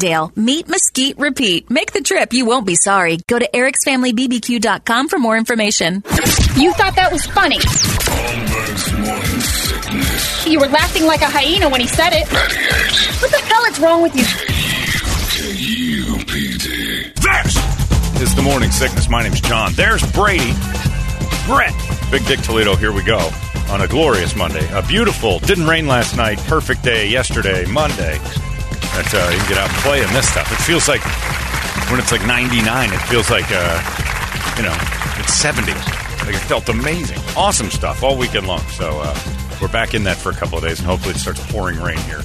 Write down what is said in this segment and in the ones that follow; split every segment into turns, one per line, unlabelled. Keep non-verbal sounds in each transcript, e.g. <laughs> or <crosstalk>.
Meet Mesquite Repeat. Make the trip. You won't be sorry. Go to ericsfamilybbq.com for more information.
You thought that was funny. You were laughing like a hyena when he said it. What the hell is wrong with you?
This is the Morning Sickness. My name's John. There's Brady. Brett. Big Dick Toledo. Here we go on a glorious Monday. A beautiful, didn't rain last night, perfect day yesterday, Monday. That uh, you can get out and play in this stuff. It feels like when it's like 99, it feels like, uh, you know, it's 70. Like it felt amazing. Awesome stuff all weekend long. So uh, we're back in that for a couple of days, and hopefully it starts pouring rain here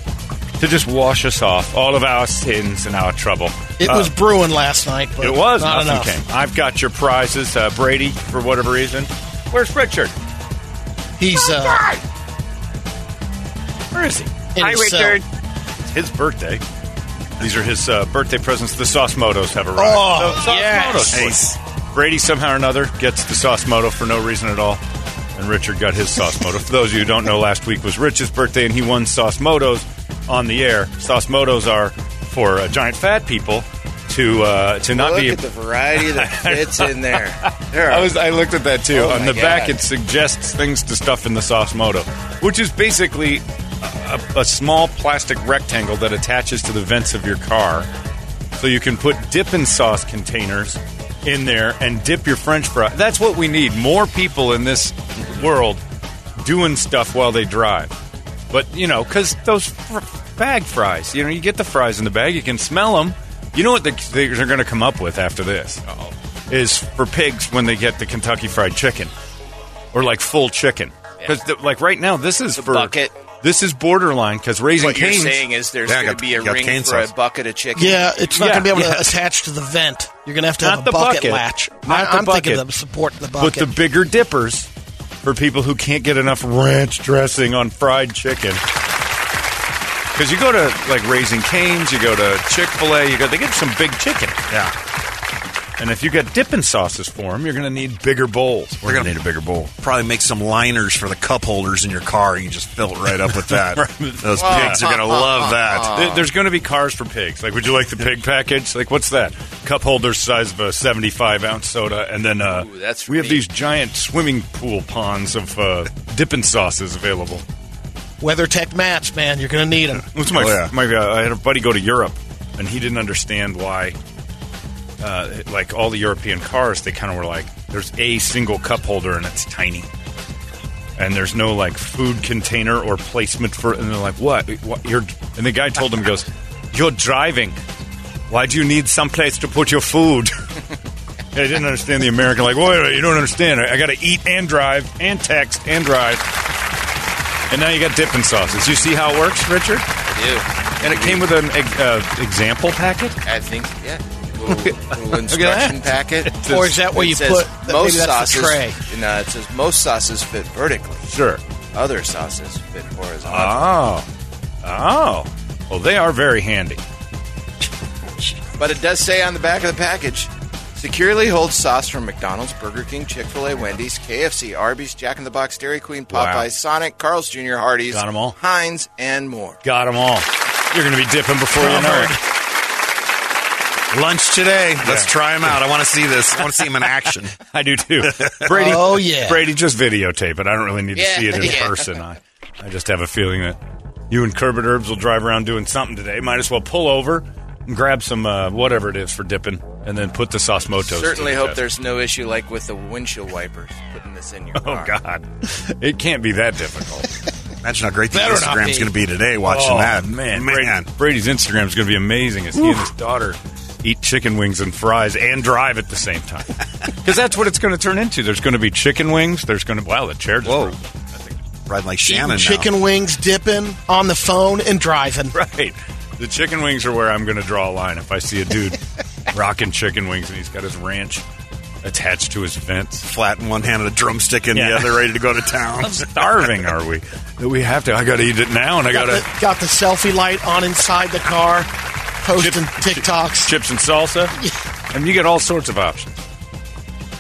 to just wash us off all of our sins and our trouble.
It
Uh,
was brewing last night, but
it was
not
nothing
enough.
came. I've got your prizes, uh, Brady, for whatever reason. Where's Richard?
He's uh,
Where is he?
in
Hi,
his cell.
Richard. His birthday. These are his uh, birthday presents. The Sauce Motos have arrived.
Oh,
So, Sauce
yes.
Motos. Brady somehow or another gets the Sauce Moto for no reason at all. And Richard got his Sauce Moto. For those of you who don't know, last week was Rich's birthday and he won Sauce Motos on the air. Sauce Motos are for uh, giant fat people to uh, to not
Look
be
at the variety that <laughs> fits in there. There
I was I looked at that too.
Oh,
On the back, it suggests things to stuff in the sauce moto, which is basically a, a small plastic rectangle that attaches to the vents of your car, so you can put dipping sauce containers in there and dip your French fry. That's what we need. More people in this world doing stuff while they drive. But you know, because those fr- bag fries, you know, you get the fries in the bag, you can smell them. You know what the, they're going to come up with after this is for pigs when they get the Kentucky Fried Chicken or like full chicken. Because like right now, this is for
bucket.
This is borderline because raising canes.
what you're saying is there's
Yeah,
going to be a
got
ring
cane
for a bucket of chicken.
Yeah, it's not
Yeah,
going to be able
yes.
to <laughs> attach to the vent. You're going to have to have a
the
bucket,
bucket.
latch.
Not
I,
the
I'm thinking of support the
But
bucket.
the bigger dippers for people who can't get enough ranch dressing on fried chicken. Because you go to like Raising Canes, you go to Chick Fil A, you go. They get some big chicken.
Yeah.
And if you got dipping sauces for them, you're going to need bigger bowls. We're going to need a bigger bowl.
Probably make some liners for the cup holders in your car. You just fill it right up with that. <laughs> Those pigs are going to love that. <laughs>
There's going to be cars for pigs. Like, would you like the pig package? Like, what's that? Cup holder size of a 75 ounce soda, and then uh,
Ooh, that's
we have
neat.
these giant swimming pool ponds of uh, dipping sauces available.
WeatherTech mats, man, you're going to need them.
What's my?
Oh, yeah.
my uh, I had a buddy go to Europe, and he didn't understand why. Uh, like all the European cars, they kind of were like, "There's a single cup holder, and it's tiny." And there's no like food container or placement for it. And they're like, what? what? You're, and the guy told him, he goes, You're driving. Why do you need someplace to put your food? <laughs> I didn't understand the American, like, wait, you don't understand. I, I got to eat and drive and text and drive. And now you got dipping sauces. You see how it works, Richard?
I do.
And it came with an uh, example packet.
I think, yeah. Little, little <laughs> instruction packet.
Or is that where
It
you
says
put maybe
most
that's
sauces?
tray?
No, uh, it says most sauces fit vertically.
Sure.
Other sauces fit horizontally.
Oh. Oh. Well, they are very handy.
But it does say on the back of the package securely holds sauce from McDonald's, Burger King, Chick fil A, Wendy's, KFC, Arby's, Jack in the Box, Dairy Queen, Popeyes,
Wow.
Sonic, Carl's Jr., Hardee's,
Got 'em all.
Heinz, and more.
Got them all. You're going to be dipping before you know it.
Lunch today. Let's
Yeah.
try him out. I want to see this. I want to see him in action. <laughs>
I do too. <laughs> Brady.
Oh, yeah.
Brady, just videotape it. I don't really need to
Yeah,
see it in
yeah.
person. I, I just have a feeling that you and Kerbert Herbs will drive around doing something today. Might as well pull over and grab some uh, whatever it is for dipping, and then put the sauce motos.
Certainly
to
hope
test.
there's no issue like with the windshield wipers putting this in your <laughs>
Oh
car.
God, it can't be that difficult.
Imagine how great the
Better not
Instagram's going to be today watching
oh,
that.
man,
man.
Brady, Brady's Instagram is going to be amazing as he and his daughter eat chicken wings and fries and drive at the same time. <laughs> Because that's what it's going to turn into. There's going to be chicken wings. There's going to wow, the chair just
Whoa.
broke. I think
Riding like
Eating
Shannon now.
chicken wings, dipping on the phone, and driving.
Right. The chicken wings are where I'm going to draw a line. If I see a dude <laughs> rocking chicken wings and he's got his ranch attached to his vents.
Flat in one hand and a drumstick in
Yeah.
the other, ready to go to <laughs> town.
How starving are we? That we have to. I got to eat it now, and I got
Got
to
got the selfie light on inside the car, posting TikToks.
chips and salsa. And you get all sorts of options.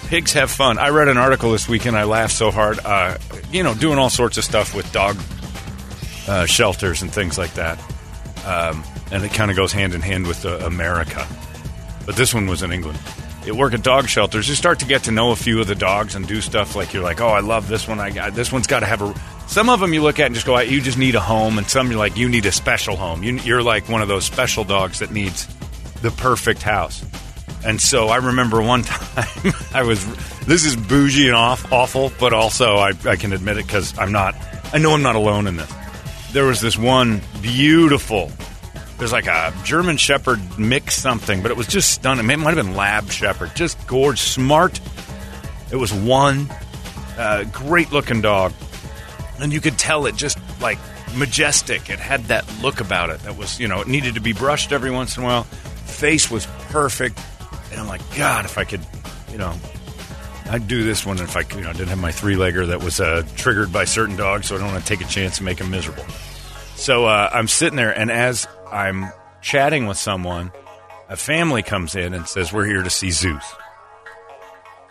Pigs have fun. I read an article this weekend. I laughed so hard. Uh, you know, doing all sorts of stuff with dog uh, shelters and things like that. Um, and it kind of goes hand in hand with uh, America. But this one was in England. You work at dog shelters. You start to get to know a few of the dogs and do stuff like you're like, oh, I love this one. I got this one's got to have a. Some of them you look at and just go, you just need a home, and some you're like, you need a special home. You, you're like one of those special dogs that needs the perfect house. And so I remember one <laughs> time I was. This is bougie and off, awful, but also I, I can admit it because I'm not. I know I'm not alone in this. There was this one beautiful. There's like a German Shepherd mix something, but it was just stunning. It might have been Lab Shepherd, just gorgeous, smart. It was one uh, great looking dog, and you could tell it just like majestic. It had that look about it that was, you know, it needed to be brushed every once in a while. Face was perfect, and I'm like, God, if I could, you know, I'd do this one if I, you know, didn't have my three legger that was uh, triggered by certain dogs, so I don't want to take a chance and make him miserable. So uh, I'm sitting there, and as I'm chatting with someone, a family comes in and says, "We're here to see Zeus."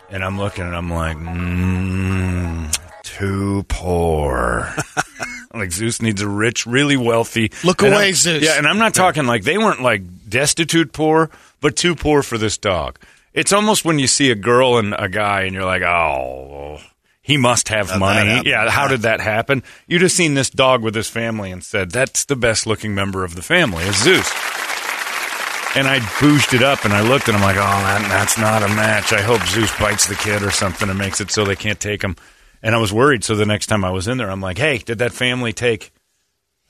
And I'm looking, and I'm like, mm, "Too poor." <laughs> like Zeus needs a rich, really wealthy.
Look away,
I'm-
Zeus.
Yeah, and I'm not talking like they weren't like destitute poor, but too poor for this dog. It's almost when you see a girl and a guy, and you're like, "Oh." He must have
How'd
money. Yeah, how did that happen? You just seen this dog with his family and said, "That's the best looking member of the family, is Zeus." And I boosted it up and I looked and I'm like, "Oh, that, that's not a match. I hope Zeus bites the kid or something and makes it so they can't take him." And I was worried. So the next time I was in there, I'm like, "Hey, did that family take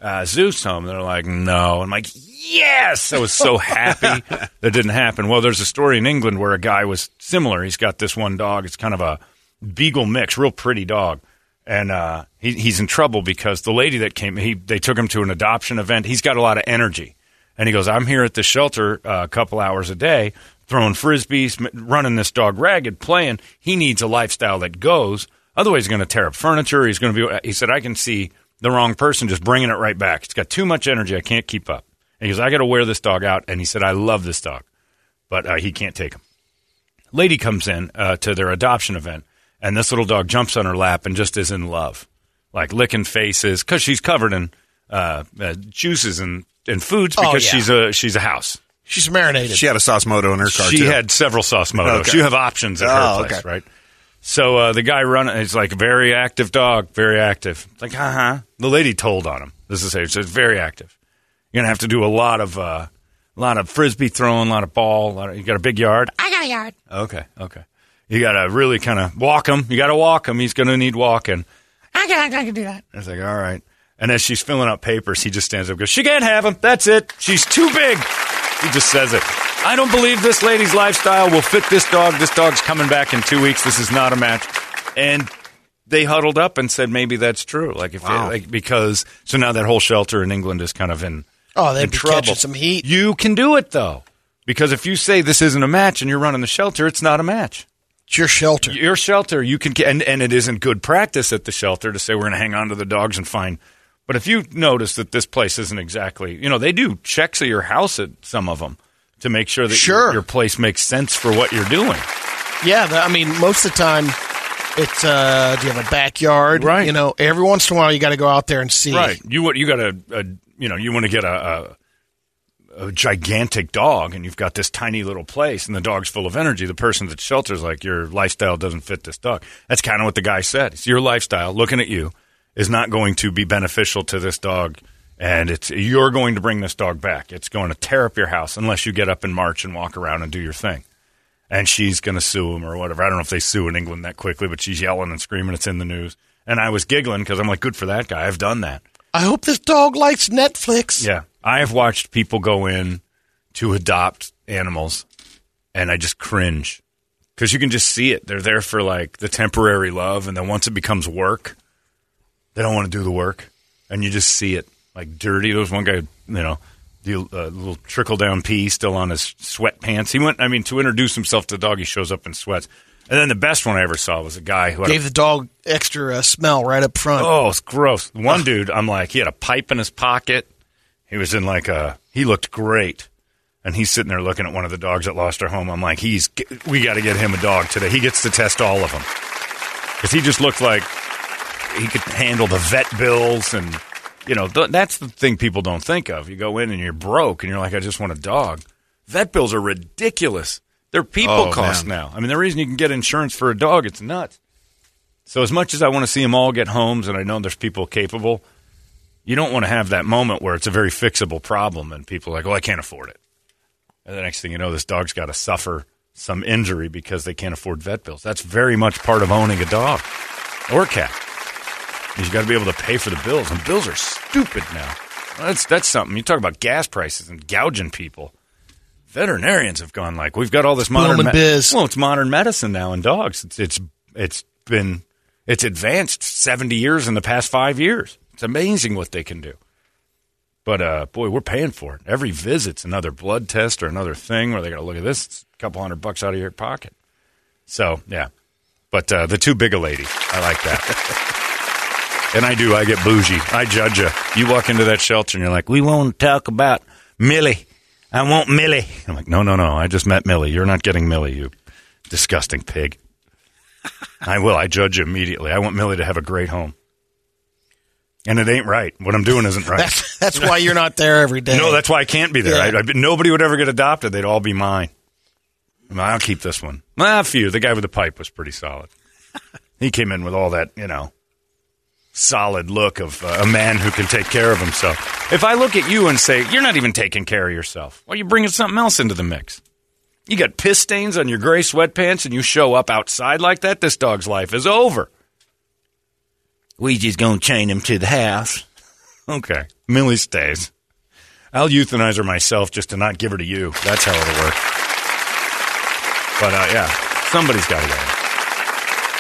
uh, Zeus home?" They're like, "No." I'm like, "Yes!" I was so happy <laughs> that didn't happen. Well, there's a story in England where a guy was similar. He's got this one dog. It's kind of a beagle mix, real pretty dog. And uh, he, he's in trouble because the lady that came, he they took him to an adoption event. He's got a lot of energy, and he goes, "I'm here at the shelter uh, a couple hours a day, throwing frisbees, running this dog ragged, playing. He needs a lifestyle that goes. Otherwise, he's going to tear up furniture. He's going to be." He said, "I can see the wrong person just bringing it right back. It's got too much energy. I can't keep up." And he goes, "I got to wear this dog out." And he said, "I love this dog, but uh, he can't take him." lady comes in uh, to their adoption event, and this little dog jumps on her lap and just is in love, like licking faces because she's covered in uh, uh, juices and, and foods
Oh,
because
yeah.
she's a she's a house.
She's marinated.
She had a sauce moto in her car,
She
too.
had several sauce motos.
Okay.
You have options at
Oh,
her place,
okay.
right? So uh, the guy running, he's like very active dog, very active. It's like, uh huh. The lady told on him. This is it. Says very active. You're gonna have to do a lot of uh, a lot of frisbee throwing, a lot of ball. A lot of, you got a big yard.
I got a yard.
Okay, okay. You got to really kind of walk him. You got to walk him. He's going to need walking.
I can, I can do that.
I was like, all right. And as she's filling out papers, he just stands up and goes, She can't have him. That's it. She's too big. He just says it. I don't believe this lady's lifestyle will fit this dog. This dog's coming back in two weeks. This is not a match. And they huddled up and said, maybe that's true. Like, if
Wow.
like, because, so now that whole shelter in England is kind of in
Oh, they'd
in
be
trouble.
catching some heat.
You can do it though, because if you say this isn't a match and you're running the shelter, it's not a match.
It's your shelter.
Your shelter, you can, and and it isn't good practice at the shelter to say we're going to hang on to the dogs and find. But if you notice that this place isn't exactly, you know, they do checks at your house at some of them to make sure that
Sure.
your, your place makes sense for what you're doing.
Yeah, I mean, most of the time, it's uh, do you have a backyard?
Right.
You know, every once in a while, you got to go out there and see.
Right. You want you got a, a you know you want to get a, a a gigantic dog, and you've got this tiny little place, and the dog's full of energy. The person that shelters like your lifestyle doesn't fit this dog. That's kind of what the guy said. It's your lifestyle. Looking at you is not going to be beneficial to this dog. And it's you're going to bring this dog back. It's going to tear up your house unless you get up and march and walk around and do your thing. And she's going to sue him or whatever. I don't know if they sue in England that quickly, but she's yelling and screaming. It's in the news. And I was giggling because I'm like, good for that guy. I've done that.
I hope this dog likes Netflix.
Yeah. I have watched people go in to adopt animals and I just cringe because you can just see it. They're there for like the temporary love. And then once it becomes work, they don't want to do the work. And you just see it like dirty. There was one guy, you know, the uh, little trickle down pee still on his sweatpants. He went, I mean, to introduce himself to the dog, he shows up in sweats. And then the best one I ever saw was a guy who had a
Gave the dog extra uh, smell right up front.
Oh, it's gross. One dude, I'm like, he had a pipe in his pocket. He was in like a, he looked great. And he's sitting there looking at one of the dogs that lost her home. I'm like, he's, we got to get him a dog today. He gets to test all of them. Because he just looked like he could handle the vet bills. And, you know, th- that's the thing people don't think of. You go in and you're broke and you're like, I just want a dog. Vet bills are ridiculous. They're people
Oh,
now. I mean, the reason you can get insurance for a dog, it's nuts. So as much as I want to see them all get homes, and I know there's people capable, you don't want to have that moment where it's a very fixable problem, and people are like, well, I can't afford it." And the next thing you know, this dog's got to suffer some injury because they can't afford vet bills. That's very much part of owning a dog or cat. You got to be able to pay for the bills, and bills are stupid now. That's that's something. You talk about gas prices and gouging people. Veterinarians have gone like, we've got all this modern
Booming biz.
Well, it's modern medicine now in dogs. It's it's it's been it's advanced seventy years in the past five years. It's amazing what they can do. But uh, boy, we're paying for it. Every visit's another blood test or another thing where they got to look at this. It's a couple hundred bucks out of your pocket. So yeah, but uh, the too big a lady, I like that. <laughs> and I do. I get bougie. I judge you. You walk into that shelter and you're like, "We won't talk about Millie. I want Millie." I'm like, "No, no, no. I just met Millie. You're not getting Millie. You disgusting pig." <laughs> I will. I judge you immediately. I want Millie to have a great home. And it ain't right. What I'm doing isn't right.
That's that's why you're not there every day.
No, that's why I can't be there.
Yeah.
I, I, nobody would ever get adopted. They'd all be mine. I'll keep this one. A few. The guy with the pipe was pretty solid. <laughs> He came in with all that, you know, solid look of uh, a man who can take care of himself. If I look at you and say, you're not even taking care of yourself, well, you're bringing something else into the mix. You got piss stains on your gray sweatpants and you show up outside like that, this dog's life is over. We just gonna chain him to the house. Okay. Millie stays. I'll euthanize her myself just to not give her to you. That's how it'll work. But uh, yeah, somebody's got to go.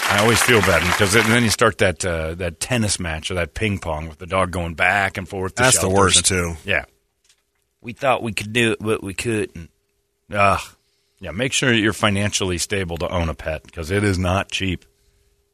I always feel bad because then you start that uh, that tennis match or that ping pong with the dog going back and forth.
That's the worst,
and-
too.
Yeah, we thought we could do it, but we couldn't. Ugh. Yeah, make sure you're financially stable to own a pet because it is not cheap.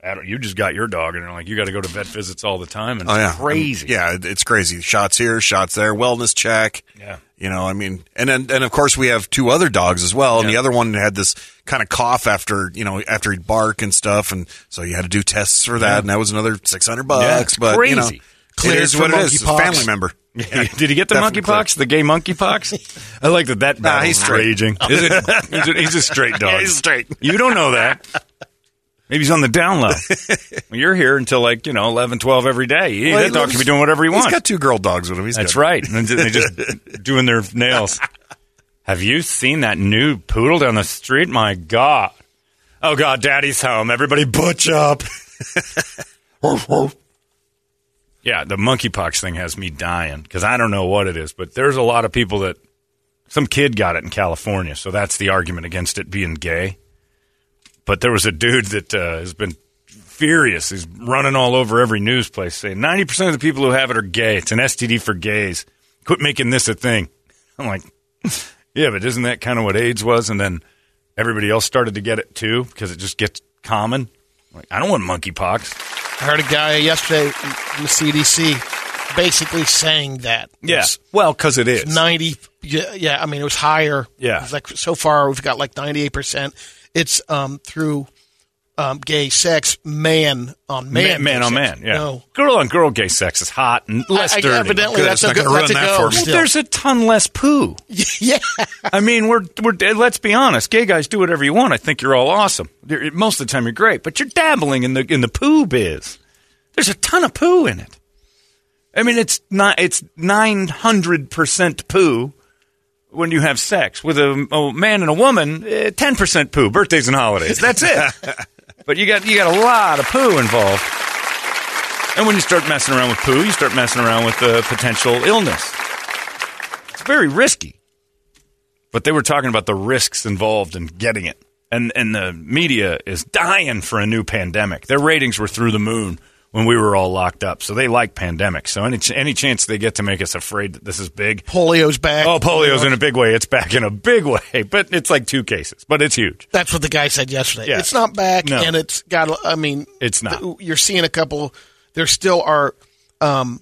I don't, you just got your dog and they're like you got to go to vet visits all the time and
Oh yeah,
it's crazy.
Yeah, it's crazy. Shots here, shots there, wellness check.
Yeah.
You know, I mean, and then, and of course we have two other dogs as well, and
Yeah.
the other one had this kind of cough after you know after he'd bark and stuff, and so you had to do tests for that,
Yeah.
and that was another six hundred
Yeah,
bucks.
it's
but you know,
crazy.
it is what it is. It's a family member. <laughs>
Did he get the monkeypox? The gay monkeypox? I like that. That
Nah, he's
raging. Is it, is it- he's a straight dog. <laughs>
Yeah, he's straight.
You don't know that. <laughs> Maybe he's on the down low. <laughs> well, you're here until like you know 11, 12 every day. He,
Well,
that dog can be doing whatever he wants.
He's got two girl dogs with him. He's
That's
good.
right. And then they just <laughs> doing their nails. Have you seen that new poodle down the street? My God. Oh God, Daddy's home. Everybody butch up. <laughs> yeah, the monkeypox thing has me dying because I don't know what it is, but there's a lot of people that some kid got it in California, so that's the argument against it being gay. But there was a dude that uh, has been furious. He's running all over every news place saying 90% of the people who have it are gay. It's an STD for gays. Quit making this a thing. I'm like, <laughs> yeah, but isn't that kind of what AIDS was? And then everybody else started to get it too because it just gets common. Like, I don't want monkeypox.
I heard a guy yesterday from the CDC basically saying that.
Yeah. Well, because it is.
90, yeah, yeah, I mean, it was higher.
Yeah.
It's like so far we've got like 98%. It's um, through um, gay sex, man on man.
man, man on
sex.
man. Yeah.
No.
Girl on girl gay sex is hot and less
I- I-
dirty.
evidently that's
it's not gonna
that's
ruin that for us.
Well, there's a ton less poo. <laughs>
yeah.
I mean, we're we're let's be honest. Gay guys do whatever you want. I think you're all awesome. You're- most of the time, you're great, but you're dabbling in the in the poo biz. There's a ton of poo in it. I mean, it's not it's nine hundred percent poo when you have sex with a, a man and a woman. eh, Ten percent poo. Birthdays and holidays. That's it. <laughs> but you got you got a lot of poo involved. And when you start messing around with poo, you start messing around with uh, potential illness. It's very risky but they were talking about the risks involved in getting it. And and the media is dying for a new pandemic. Their ratings were through the moon when we were all locked up. So they like pandemics. So any ch- any chance they get to make us afraid that this is big.
Polio's back.
Oh, polio's in a big way. It's back in a big way, <laughs> but it's like two cases, but it's huge.
That's what the guy said yesterday.
Yeah.
It's not back,
No.
and it's got. I mean,
It's not.
th- You're seeing a couple. There still are. Um,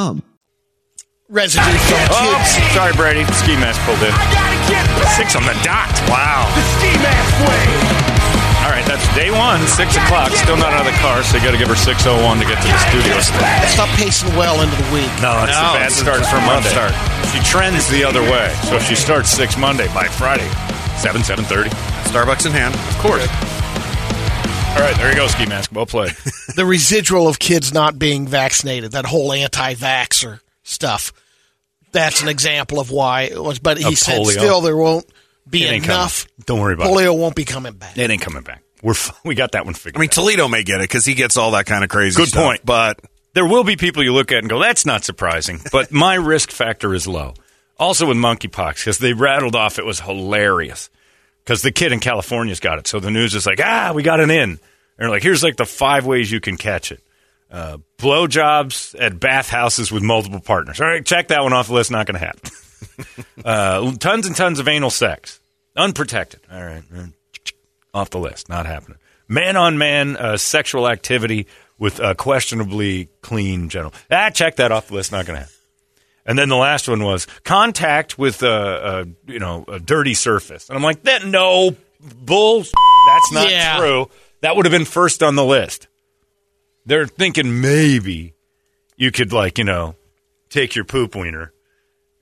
residue from
Oh,
kids.
sorry, Brady. Ski mask pulled in. Six on the dot. Wow. The ski mask way. All right, that's day one, six o'clock. Still not out of the car, so you got to give her six oh one to get to the studio.
It's not pacing well into the week.
No, it's
No,
a bad
it's
start for
rough
Monday.
start.
She trends the other way, so if she starts six Monday by Friday, seven seven thirty.
Starbucks in hand.
Of course. All right, there you go, ski mask. Well played.
The residual of kids not being vaccinated, that whole anti-vaxer stuff. That's an example of why it was. But he
Of
said
polio.
still there won't be enough.
coming. Don't worry about it.
polio won't be coming back.
It ain't coming back. We're f- <laughs> we got that one figured.
I mean,
out.
Toledo may get it because he gets all that kind of crazy.
Good
stuff,
point.
But
there will be people you look at and go, "That's not surprising," <laughs> but my risk factor is low. Also with monkeypox, because they rattled off, it was hilarious. Because the kid in California's got it, so the news is like, "Ah, we got an in." And they're like, "Here's like the five ways you can catch it: uh, blowjobs at bathhouses with multiple partners." All right, check that one off the list. Not going to happen. <laughs> uh, tons and tons of anal sex, unprotected. All right, off the list. Not happening. Man on man uh, sexual activity with a questionably clean general. Ah, check that off the list. Not going to happen. And then the last one was contact with uh, uh, you know a dirty surface, and I'm like, that no bull. <laughs> That's not
Yeah.
true. That would have been first on the list. They're thinking maybe you could like you know take your poop wiener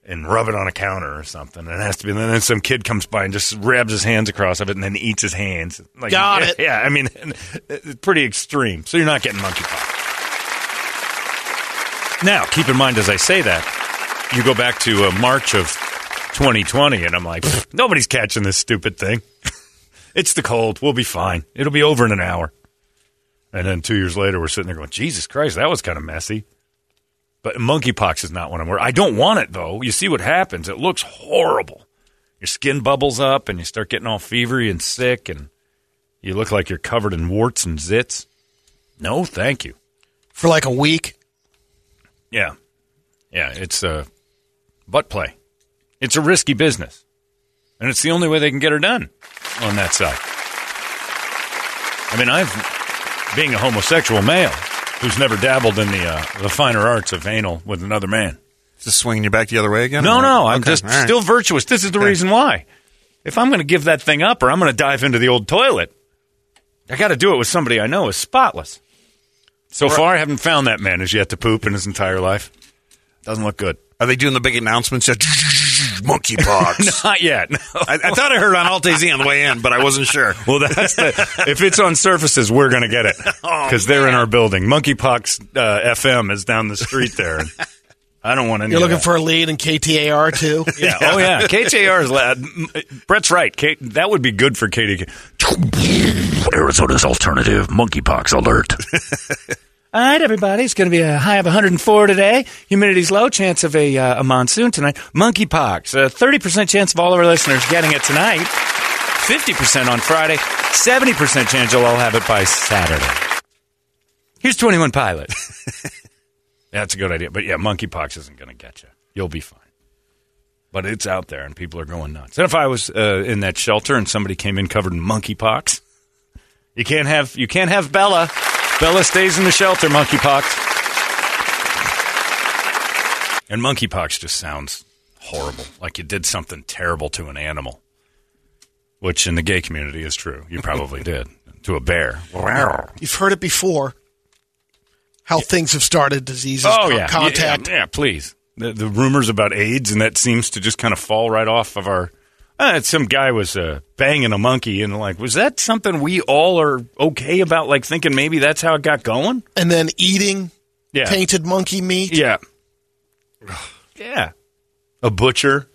and rub it on a counter or something. And it has to be. And then some kid comes by and just rubs his hands across of it and then eats his hands. Like,
Got
yeah,
it.
Yeah, I mean, <laughs> it's pretty extreme. So you're not getting monkeypox. Now, keep in mind as I say that, you go back to uh, March of 2020, and I'm like, nobody's catching this stupid thing. <laughs> it's the cold. We'll be fine. It'll be over in an hour. And then two years later, we're sitting there going, Jesus Christ, that was kind of messy. But monkeypox is not one I'm worried. I don't want it though. You see what happens? It looks horrible. Your skin bubbles up, and you start getting all fevery and sick, and you look like you're covered in warts and zits. No, thank you.
For like a week.
Yeah, yeah. It's a butt play. It's a risky business, and it's the only way they can get her done on that side. I mean, I've being a homosexual male who's never dabbled in the uh, the finer arts of anal with another man.
just swinging you back the other way again.
No, no, I'm
Okay,
just
right.
still virtuous. This is the reason why. If I'm going to give that thing up or I'm going to dive into the old toilet, I got to do it with somebody I know is spotless. So far, I haven't found that man as yet to poop in his entire life. Doesn't look good.
Are they doing the big announcements yet? <laughs> Monkeypox. <laughs>
Not yet. No. <laughs>
I, I thought I heard on Alt AZ on the way in, but I wasn't sure.
Well, that's the, if it's on surfaces, we're going to get it
Oh,
because they're in our building. Monkeypox uh, FM is down the street there. I don't want any.
You're
of
looking
that.
for a lead in KTAR too.
Yeah. Oh yeah. KTAR is loud. Brett's right. K- that would be good for KTK.
Arizona's alternative monkeypox alert.
All right, everybody. It's going to be a high of 104 today. Humidity's low. Chance of a, uh, a monsoon tonight. Monkeypox. A 30% chance of all of our listeners getting it tonight. 50% on Friday. 70% chance you'll all have it by Saturday. Here's 21 Pilot. <laughs>
That's a good idea. But yeah, monkeypox isn't going to get you. You'll be fine. But it's out there, and people are going nuts. And if I was uh, in that shelter and somebody came in covered in monkeypox, you can't have you can't have Bella. Bella stays in the shelter. Monkeypox. And monkeypox just sounds horrible, like you did something terrible to an animal, which in the gay community is true. You probably <laughs> did to a bear.
You've heard it before. How things have started, diseases,
Oh
con-
yeah,
contact.
Yeah, yeah, please. The, the rumors about AIDS and that seems to just kind of fall right off of our. Uh, some guy was uh, banging a monkey and like, was that something we all are okay about? Like thinking maybe that's how it got going.
And then eating
Yeah,
tainted monkey meat.
yeah, yeah. A butcher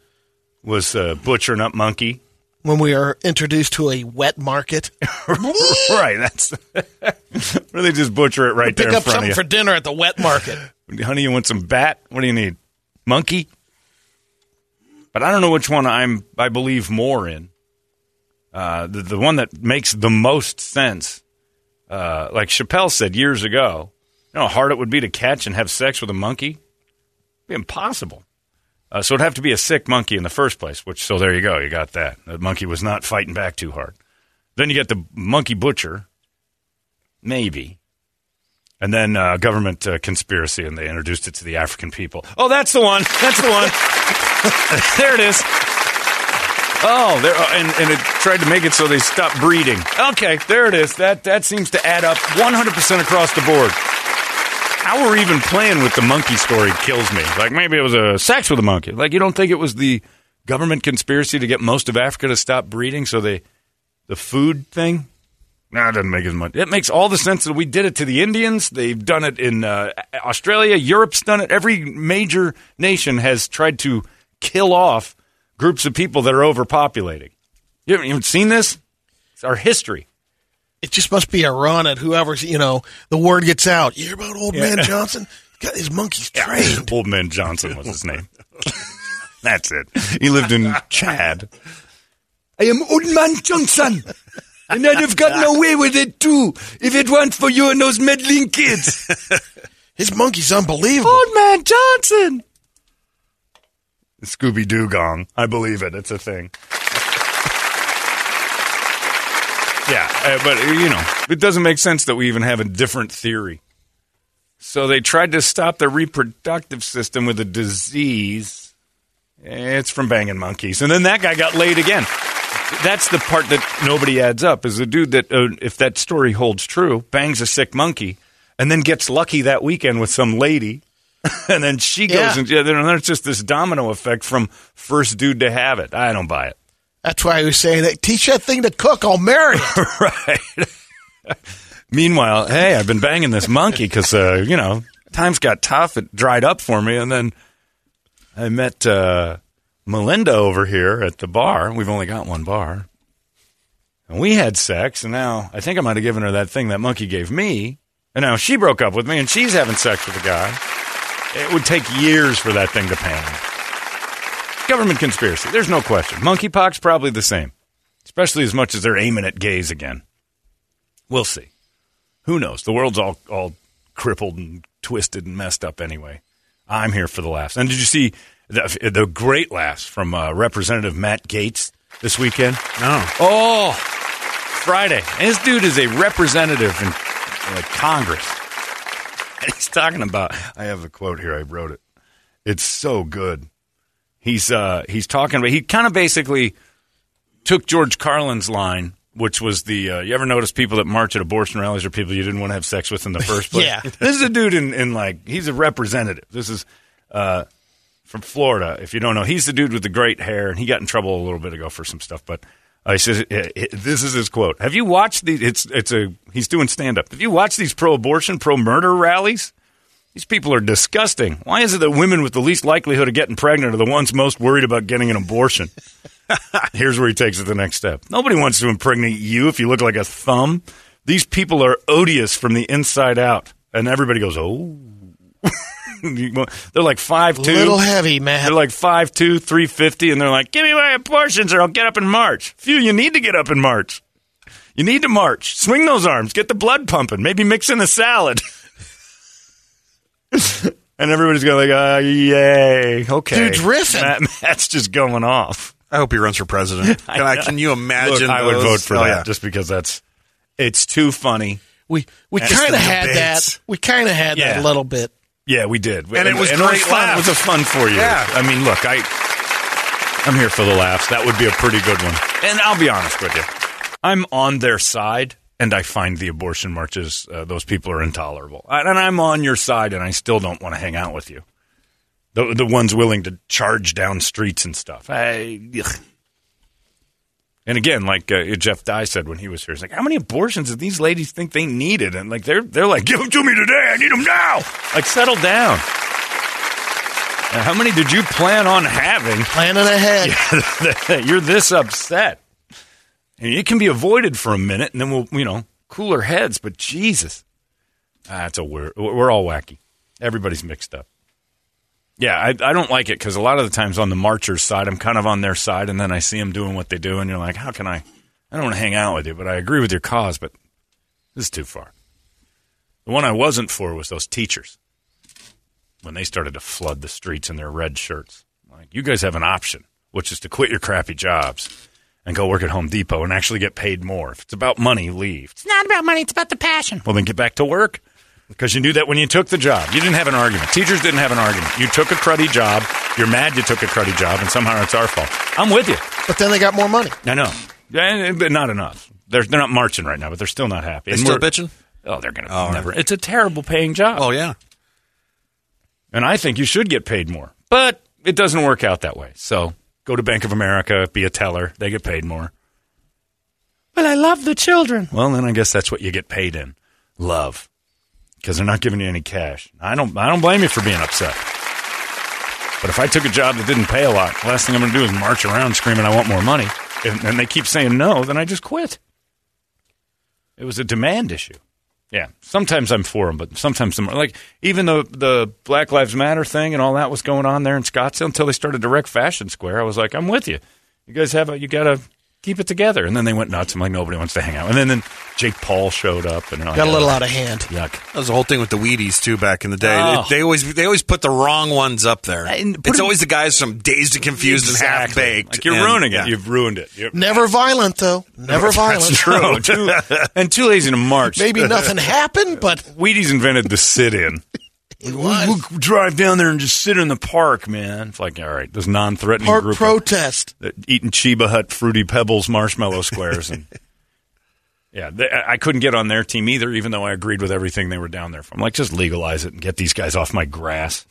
was uh, butchering up monkey.
When we are introduced to a wet market, <laughs>
right, that's <laughs> where they just butcher it right
pick
there in
up something for dinner at the wet market. <laughs>
Honey, you want some bat? What do you need? Monkey? But I don't know which one I'm. I believe more in. Uh, the the one that makes the most sense. Uh, like Chappelle said years ago, you know how hard it would be to catch and have sex with a monkey. It'd be impossible. Uh, so it'd have to be a sick monkey in the first place. Which so there you go, you got that. The monkey was not fighting back too hard. Then you get the monkey butcher, maybe, and then uh, government uh, conspiracy, and they introduced it to the African people. Oh, that's the one. That's the one. <laughs> there it is. Oh, uh, and, and it tried to make it so they stopped breeding. Okay, there it is. That that seems to add up 100% across the board. How we're even playing with the monkey story kills me. Like maybe it was a sex with a monkey. Like you don't think it was the government conspiracy to get most of Africa to stop breeding, so they the food thing. No, it doesn't make as much. It makes all the sense that we did it to the Indians. They've done it in uh, Australia. Europe's done it. Every major nation has tried to kill off groups of people that are overpopulating. You haven't even seen this? It's our history.
It just must be a run at whoever's, you know, the word gets out. You hear about old man <laughs> Johnson? He's got his monkeys trained.
Old Man Johnson was his name. <laughs> That's it. He lived in Chad.
I am Old Man Johnson. And I'd have gotten away with it too if it weren't for you and those meddling kids. <laughs>
His monkey's unbelievable.
Old Man Johnson.
Scooby Doo Gong. I believe it. It's a thing. yeah, uh, but uh, you know, it doesn't make sense that we even have a different theory. So they tried to stop the reproductive system with a disease. It's from banging monkeys, and then that guy got laid again. That's the part that nobody adds up. Is the dude that, uh, if that story holds true, bangs a sick monkey, and then gets lucky that weekend with some lady <laughs> and then she goes
Yeah.
and yeah, then there's just this domino effect from first dude to have it. I don't buy it.
That's why he was saying that teach that thing to cook. I'll marry it. <laughs>
right. <laughs> Meanwhile, hey, I've been banging this monkey because uh, you know times got tough. It dried up for me, and then I met uh, Melinda over here at the bar. We've only got one bar, and we had sex. And now I think I might have given her that thing that monkey gave me. And now she broke up with me, and she's having sex with a guy. It would take years for that thing to pan. Government conspiracy. There's no question. Monkeypox probably the same, especially as much as they're aiming at gays again. We'll see. Who knows? The world's all all crippled and twisted and messed up anyway. I'm here for the laughs. And did you see the, the great laughs from uh, Representative Matt Gaetz this weekend?
No.
Oh, Friday. And this dude is a representative in like Congress. And he's talking about I have a quote here, I wrote it. It's so good. He's uh he's talking about he kind of basically took George Carlin's line, which was the uh, you ever notice people that march at abortion rallies are people you didn't want to have sex with in the <laughs> first place?
Yeah.
This is a dude in, in like he's a representative. This is uh from Florida, if you don't know. He's the dude with the great hair, and he got in trouble a little bit ago for some stuff. But uh, he says, uh, uh, "This is his quote. Have you watched these? It's it's a he's doing stand up. Have you watched these pro-abortion, pro-murder rallies? These people are disgusting. Why is it that women with the least likelihood of getting pregnant are the ones most worried about getting an abortion? <laughs> Here's where he takes it the next step. Nobody wants to impregnate you if you look like a thumb. These people are odious from the inside out. And everybody goes, oh. <laughs> <laughs> they're like five two,
Little heavy, man.
They're like five two, three fifty, and they're like, "Give me my abortions, or I'll get up and march." Phew, you need to get up and march. You need to march. Swing those arms. Get the blood pumping. Maybe mix in a salad. <laughs> and everybody's going like, uh, "Yay, okay."
Dude's riffing.
Matt, Matt's just going off.
I hope he runs for president. <laughs> Can, I, can you imagine?
Look, I would vote for
Oh,
that
yeah.
just because that's it's too funny.
We we kind of had
debates.
that. We kind of had
Yeah.
that a little bit.
Yeah, we did,
And it was
and
great
fun. It was a fun four years.
Yeah.
I mean, look, I I'm here for the laughs. That would be a pretty good one. And I'll be honest with you, I'm on their side, and I find the abortion marches uh, those people are intolerable. And I'm on your side, and I still don't want to hang out with you. The the ones willing to charge down streets and stuff. I, ugh. And again, like uh, Jeff Dye said when he was here, he's like, "How many abortions did these ladies think they needed?" And like they're they're like, "Give them to me today. I need them now." Like, settle down. Now, how many did you plan on having?
Planning ahead. <laughs> <laughs>
You're this upset. And it can be avoided for a minute, and then we'll, you know, cooler heads. But Jesus, that's a weird. We're all wacky. Everybody's mixed up. Yeah, I, I don't like it because a lot of the times on the marchers' side, I'm kind of on their side, and then I see them doing what they do, and you're like, how can I? I don't want to hang out with you, but I agree with your cause, but this is too far. The one I wasn't for was those teachers when they started to flood the streets in their red shirts. Like, you guys have an option, which is to quit your crappy jobs and go work at Home Depot and actually get paid more. If it's about money, leave.
It's not about money, it's about the passion.
Well, then get back to work because you knew that when you took the job. You didn't have an argument. Teachers didn't have an argument. You took a cruddy job. You're mad you took a cruddy job, and somehow it's our fault. I'm with you.
But then they got more money.
I know. Yeah, but not enough. They're, they're not marching right now, but they're still not happy.
They
And
still bitching?
Oh, they're going to
Oh,
never. It's a terrible paying job.
Oh yeah.
And I think you should get paid more. But it doesn't work out that way. So go to Bank of America, be a teller. They get paid more.
But I love the children.
Well, then I guess that's what you get paid in love, because they're not giving you any cash. I don't. I don't blame you for being upset. But if I took a job that didn't pay a lot, the last thing I'm going to do is march around screaming I want more money, and, and they keep saying no, then I just quit. It was a demand issue. Yeah, sometimes I'm for them, but sometimes I'm like even the the Black Lives Matter thing and all that was going on there in Scottsdale until they started Direct Fashion Square. I was like, I'm with you. You guys have a, you got to keep it together. And then they went nuts. I'm like, nobody wants to hang out. And then, then Jake Paul showed up and
Got a little out of hand.
Yuck.
That was the whole thing with the Wheaties too back in the day.
Oh.
They always they always put the wrong ones up there.
And
It's always the guys from Dazed and Confused and half baked.
Like you're
and-
ruining
yeah.
it. You've ruined it. You're-
Never violent though. Never violent.
That's <laughs> true. <laughs> Too- and too lazy to march.
Maybe nothing happened, but
Wheaties invented the sit-in. <laughs>
it
We'll,
was.
we'll drive down there and just sit in the park, man. It's like, all right, this non-threatening
park
group of-
protest.
that eating Cheba Hut fruity pebbles marshmallow squares and <laughs> yeah they, I couldn't get on their team either even though I agreed with everything they were down there for. I'm like just legalize it and get these guys off my grass.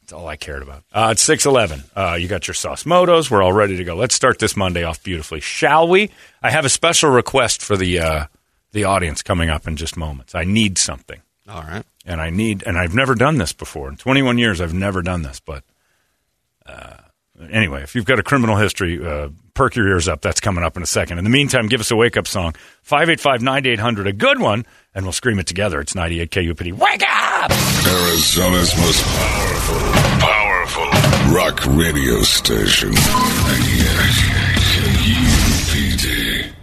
That's all I cared about. Uh, it's 611 uh, you got your sauce motos. We're all ready to go. Let's start this Monday off beautifully. Shall we? I have a special request for the uh, the audience coming up in just moments. I need something.
All right.
And I need and I've never done this before. In 21 years, I've never done this. But uh, anyway, if you've got a criminal history, uh, perk your ears up. That's coming up in a second. In the meantime, give us a wake up song 585 9800, a good one, and we'll scream it together. It's 98 KUPD. Wake up!
Arizona's most powerful, powerful rock radio station. 98 KUPD.